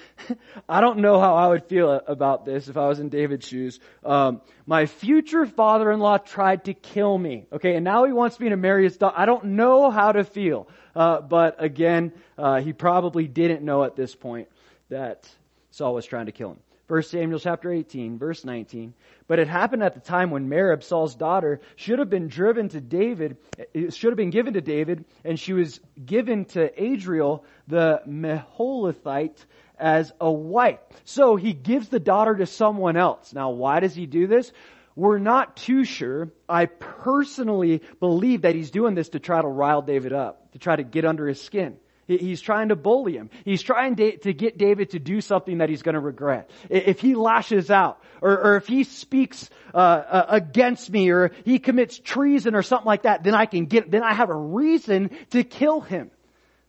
[LAUGHS] I don't know how I would feel about this if I was in David's shoes. Um, my future father-in-law tried to kill me. Okay, and now he wants me to marry his daughter. I don't know how to feel. Uh, but again, uh, he probably didn't know at this point. that Saul was trying to kill him. 1 Samuel chapter 18, verse 19. But it happened at the time when Merab, Saul's daughter, should have been driven to David, eh, should have been given to David, and she was given to Adriel, the Meholathite, as a wife. So he gives the daughter to someone else. Now, why does he do this? We're not too sure. I personally believe that he's doing this to try to rile David up, to try to get under his skin. He's trying to bully him. He's trying to to, get David to do something that he's going to regret. If he lashes out, or, or if he speaks uh, uh, against me, or he commits treason or something like that, then I can get. Then I have a reason to kill him.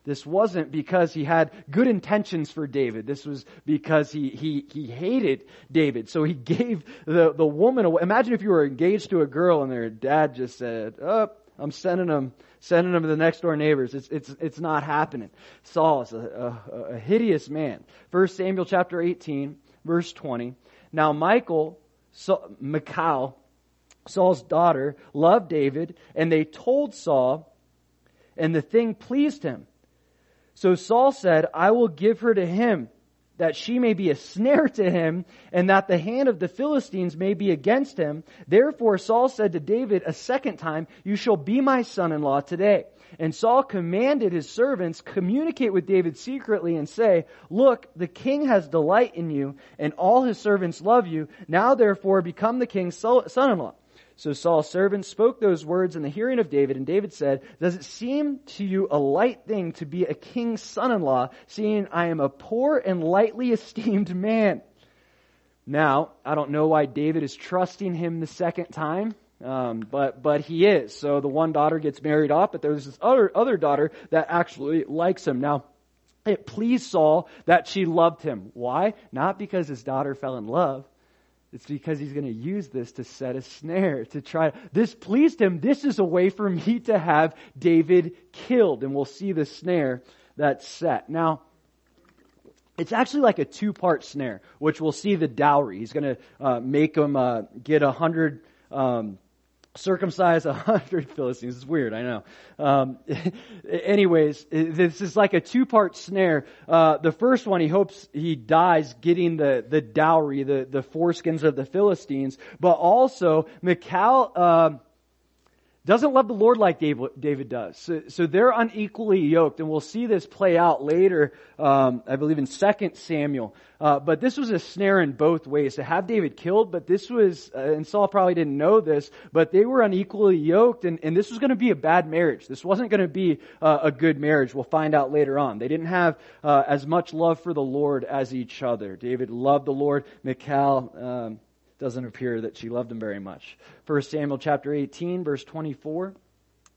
This wasn't because he had good intentions for David. This was because he, he, he hated David. So he [LAUGHS] gave the, the woman away. Imagine if you were engaged to a girl and their dad just said, oh, I'm sending them sending them to the next door neighbors. It's, it's, it's not happening. Saul is a, a, a hideous man. First Samuel chapter 18, verse 20. Now Michael, so, Michal, Saul's daughter, loved David, and they told Saul, and the thing pleased him. So Saul said, I will give her to him that she may be a snare to him, and that the hand of the Philistines may be against him. Therefore Saul said to David a second time, You shall be my son-in-law today. And Saul commanded his servants, communicate with David secretly and say, Look, the king has delight in you, and all his servants love you. Now therefore become the king's son-in-law. So Saul's servant spoke those words in the hearing of David, and David said, Does it seem to you a light thing to be a king's son-in-law, seeing I am a poor and lightly esteemed man? Now, I don't know why David is trusting him the second time, um, but but he is. So the one daughter gets married off, but there's this other other daughter that actually likes him. Now, it pleased Saul that she loved him. Why? Not because his daughter fell in love, it's because he's going to use this to set a snare, to try. This pleased him. This is a way for me to have David killed. And we'll see the snare that's set. Now, it's actually like a two part snare, which we'll see the dowry. He's going to uh, make him uh, get a hundred um, circumcise a hundred [LAUGHS] Philistines. It's weird, I know. Um, [LAUGHS] anyways, this is like a two-part snare. Uh, the first one, he hopes he dies getting the, the dowry, the, the foreskins of the Philistines, but also Michal, uh, doesn't love the Lord like David does. So, so, they're unequally yoked, and we'll see this play out later, um, I believe in 2 Samuel. Uh, but this was a snare in both ways. To have David killed, but this was, uh, and Saul probably didn't know this, but they were unequally yoked, and, and this was going to be a bad marriage. This wasn't going to be uh, a good marriage. We'll find out later on. They didn't have uh, as much love for the Lord as each other. David loved the Lord. Michal, um, doesn't appear that she loved him very much. 1 Samuel chapter 18 verse 24.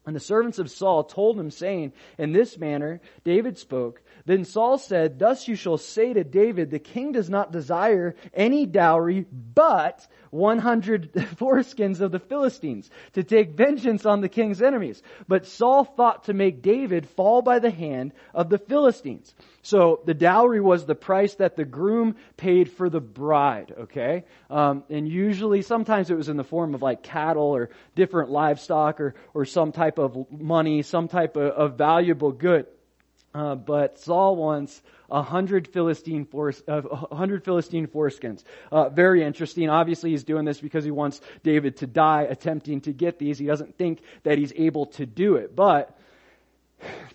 And the servants of Saul told him, saying, In this manner David spoke. Then Saul said, Thus you shall say to David, The king does not desire any dowry, but 100 [LAUGHS] foreskins of the Philistines, to take vengeance on the king's enemies. But Saul thought to make David fall by the hand of the Philistines. So the dowry was the price that the groom paid for the bride, okay? Um, and usually, sometimes it was in the form of like cattle or different livestock or, or some type of money, some type of, of valuable good. Uh, but Saul wants a hundred Philistine force, uh, Philistine foreskins. Uh, very interesting. Obviously, he's doing this because he wants David to die attempting to get these. He doesn't think that he's able to do it, but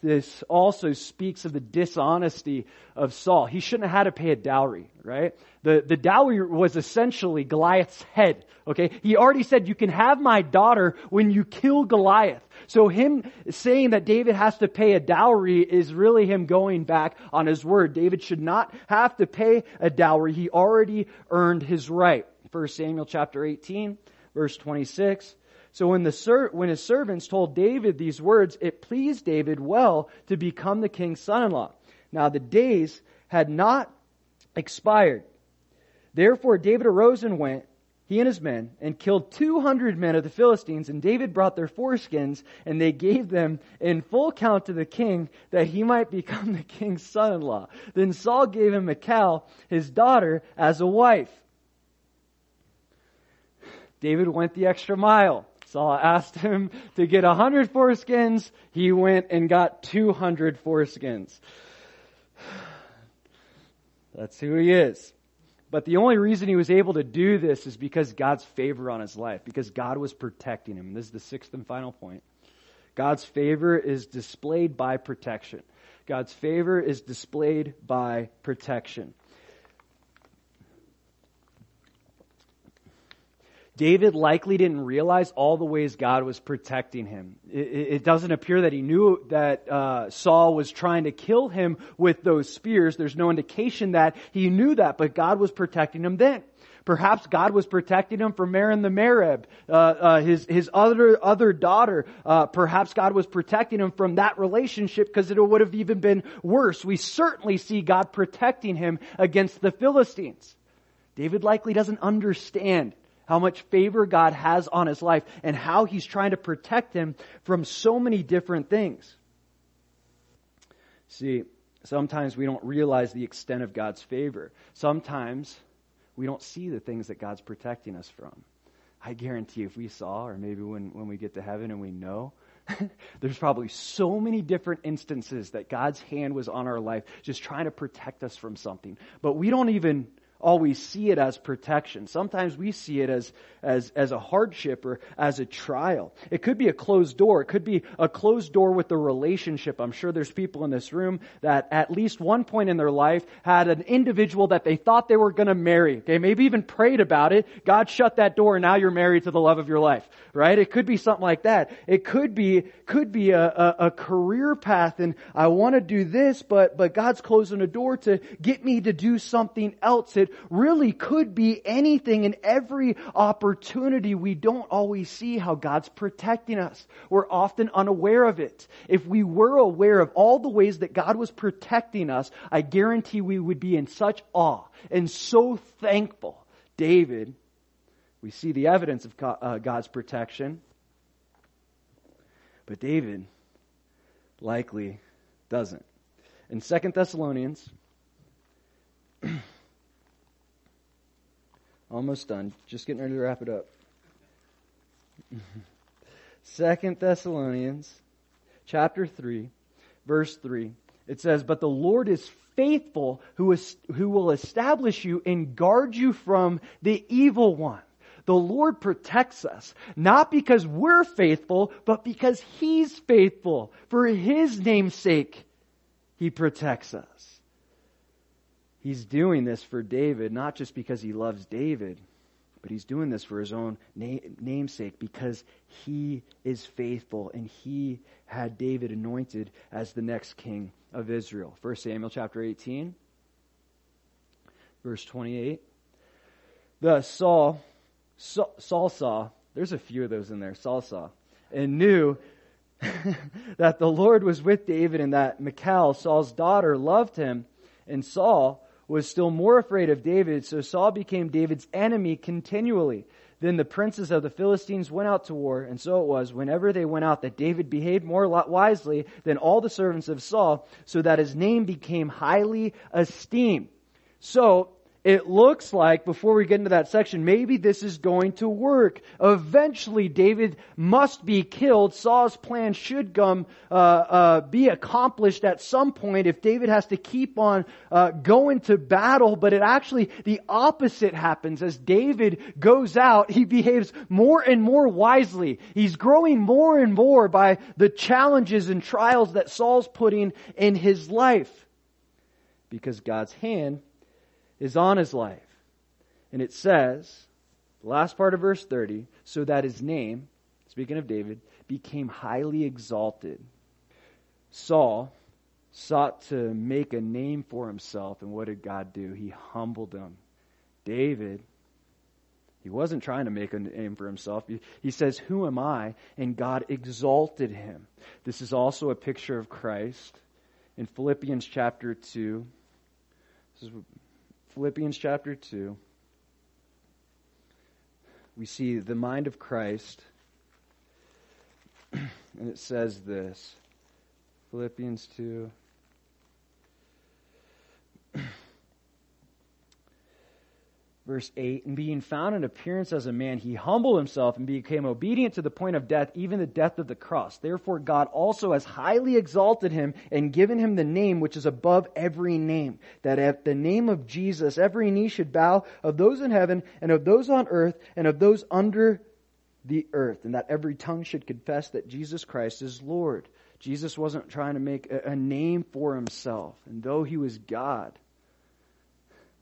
this also speaks of the dishonesty of Saul. He shouldn't have had to pay a dowry, right? The, the dowry was essentially Goliath's head, okay? He already said, you can have my daughter when you kill Goliath. So him saying that David has to pay a dowry is really him going back on his word. David should not have to pay a dowry. He already earned his right. 1 Samuel chapter 18, verse 26. So when, the ser- when his servants told David these words, it pleased David well to become the king's son-in-law. Now the days had not expired. Therefore David arose and went, he and his men, and killed 200 men of the Philistines, and David brought their foreskins, and they gave them in full count to the king, that he might become the king's son-in-law. Then Saul gave him Michal, his daughter, as a wife. David went the extra mile. Saul asked him to get a hundred foreskins. He went and got 200 foreskins. That's who he is. But the only reason he was able to do this is because God's favor on his life, because God was protecting him. This is the sixth and final point. God's favor is displayed by protection. God's favor is displayed by protection. David likely didn't realize all the ways God was protecting him. It, it doesn't appear that he knew that uh, Saul was trying to kill him with those spears. There's no indication that he knew that, but God was protecting him then. Perhaps God was protecting him from Marin the Merib, uh, uh, his his other other daughter. Uh, perhaps God was protecting him from that relationship because it would have even been worse. We certainly see God protecting him against the Philistines. David likely doesn't understand how much favor God has on his life and how he's trying to protect him from so many different things. See, sometimes we don't realize the extent of God's favor. Sometimes we don't see the things that God's protecting us from. I guarantee if we saw, or maybe when, when we get to heaven and we know, [LAUGHS] there's probably so many different instances that God's hand was on our life just trying to protect us from something. But we don't even always see it as protection. Sometimes we see it as, as, as a hardship or as a trial. It could be a closed door. It could be a closed door with a relationship. I'm sure there's people in this room that at least one point in their life had an individual that they thought they were going to marry. Okay, maybe even prayed about it. God shut that door and now you're married to the love of your life, right? It could be something like that. It could be, could be a, a, a career path and I want to do this, but, but God's closing a door to get me to do something else. It really could be anything and every opportunity. We don't always see how God's protecting us. We're often unaware of it. If we were aware of all the ways that God was protecting us, I guarantee we would be in such awe and so thankful. David, we see the evidence of uh, God's protection. But David likely doesn't. In Second Thessalonians [CLEARS THROAT] Almost done. Just getting ready to wrap it up. [LAUGHS] Second Thessalonians chapter 3, verse 3. It says, But the Lord is faithful who, is, who will establish you and guard you from the evil one. The Lord protects us, not because we're faithful, but because He's faithful. For His name's sake, He protects us. He's doing this for David, not just because he loves David, but he's doing this for his own na- namesake because he is faithful and he had David anointed as the next king of Israel. 1 Samuel chapter 18, verse 28. Thus Saul, Saul, Saul saw, there's a few of those in there, Saul saw, and knew [LAUGHS] that the Lord was with David and that Michal, Saul's daughter, loved him. And Saul was still more afraid of David, so Saul became David's enemy continually. Then the princes of the Philistines went out to war, and so it was, whenever they went out, that David behaved more wisely than all the servants of Saul, so that his name became highly esteemed. So, it looks like, before we get into that section, maybe this is going to work. Eventually, David must be killed. Saul's plan should come, uh, uh, be accomplished at some point if David has to keep on uh, going to battle. But it actually, the opposite happens. As David goes out, he behaves more and more wisely. He's growing more and more by the challenges and trials that Saul's putting in his life. Because God's hand is on his life. And it says, the last part of verse 30, so that his name, speaking of David, became highly exalted. Saul sought to make a name for himself, and what did God do? He humbled him. David, he wasn't trying to make a name for himself. He, says, Who am I? And God exalted him. This is also a picture of Christ. In Philippians chapter 2, this is Philippians chapter 2, we see the mind of Christ, [CLEARS THROAT] and it says this Philippians 2. Verse 8, and being found in appearance as a man, he humbled himself and became obedient to the point of death, even the death of the cross. Therefore God also has highly exalted him and given him the name which is above every name, that at the name of Jesus every knee should bow of those in heaven and of those on earth and of those under the earth, and that every tongue should confess that Jesus Christ is Lord. Jesus wasn't trying to make a, a name for himself, and though he was God,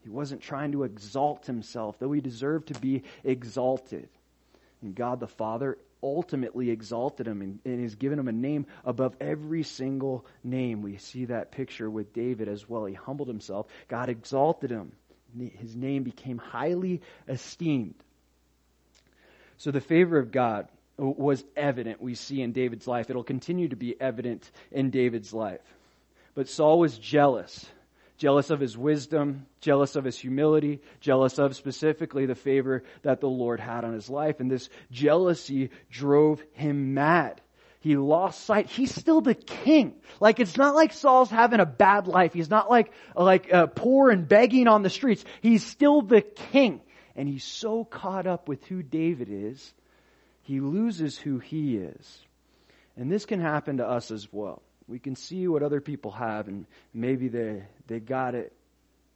he wasn't trying to exalt himself, though he deserved to be exalted. And God the Father ultimately exalted him and, and has given him a name above every single name. We see that picture with David as well. He humbled himself. God exalted him. His name became highly esteemed. So the favor of God was evident, we see in David's life. It'll continue to be evident in David's life. But Saul was jealous jealous of his wisdom, jealous of his humility, jealous of specifically the favor that the Lord had on his life. And this jealousy drove him mad. He lost sight. He's still the king. Like it's not like Saul's having a bad life. He's not like like uh, poor and begging on the streets. He's still the king, and he's so caught up with who David is, he loses who he is. And this can happen to us as well. We can see what other people have, and maybe they, they got it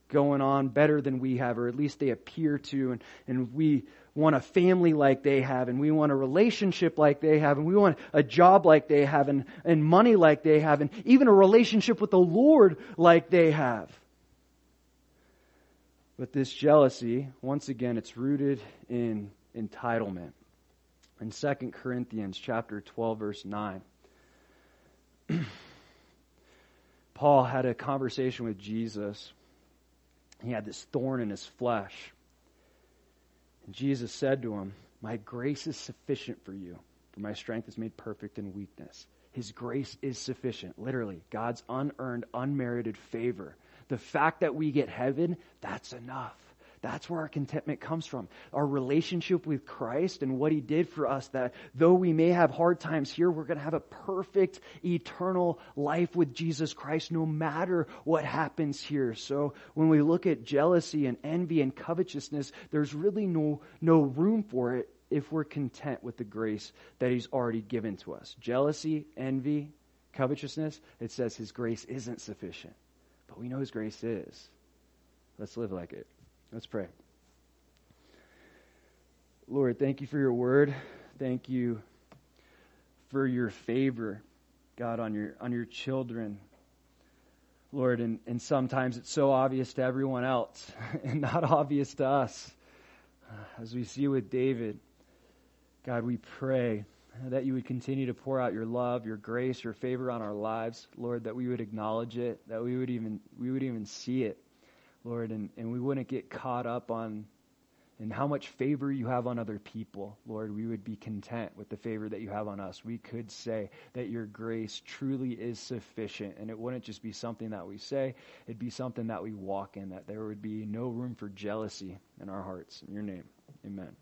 going on better than we have, or at least they appear to, and, and we want a family like they have, and we want a relationship like they have, and we want a job like they have, and, and money like they have, and even a relationship with the Lord like they have. But this jealousy, once again, it's rooted in entitlement. In 2 Corinthians chapter 12 verse 9, [CLEARS THROAT] Paul had a conversation with Jesus. He had this thorn in his flesh. And Jesus said to him, My grace is sufficient for you, for my strength is made perfect in weakness. His grace is sufficient. Literally, God's unearned, unmerited favor. The fact that we get heaven, that's enough. That's where our contentment comes from. Our relationship with Christ and what He did for us, that though we may have hard times here, we're going to have a perfect, eternal life with Jesus Christ no matter what happens here. So when we look at jealousy and envy and covetousness, there's really no, no room for it if we're content with the grace that He's already given to us. Jealousy, envy, covetousness, it says His grace isn't sufficient. But we know His grace is. Let's live like it. Let's pray. Lord, thank you for your word. Thank you for your favor, God, on your on your children. Lord, and, and sometimes it's so obvious to everyone else [LAUGHS] and not obvious to us. Uh, as we see with David, God, we pray that you would continue to pour out your love, your grace, your favor on our lives, Lord, that we would acknowledge it, that we would even we would even see it Lord, and, and we wouldn't get caught up on and how much favor you have on other people, Lord, we would be content with the favor that you have on us. We could say that your grace truly is sufficient, and it wouldn't just be something that we say, it'd be something that we walk in, that there would be no room for jealousy in our hearts. In your name, amen.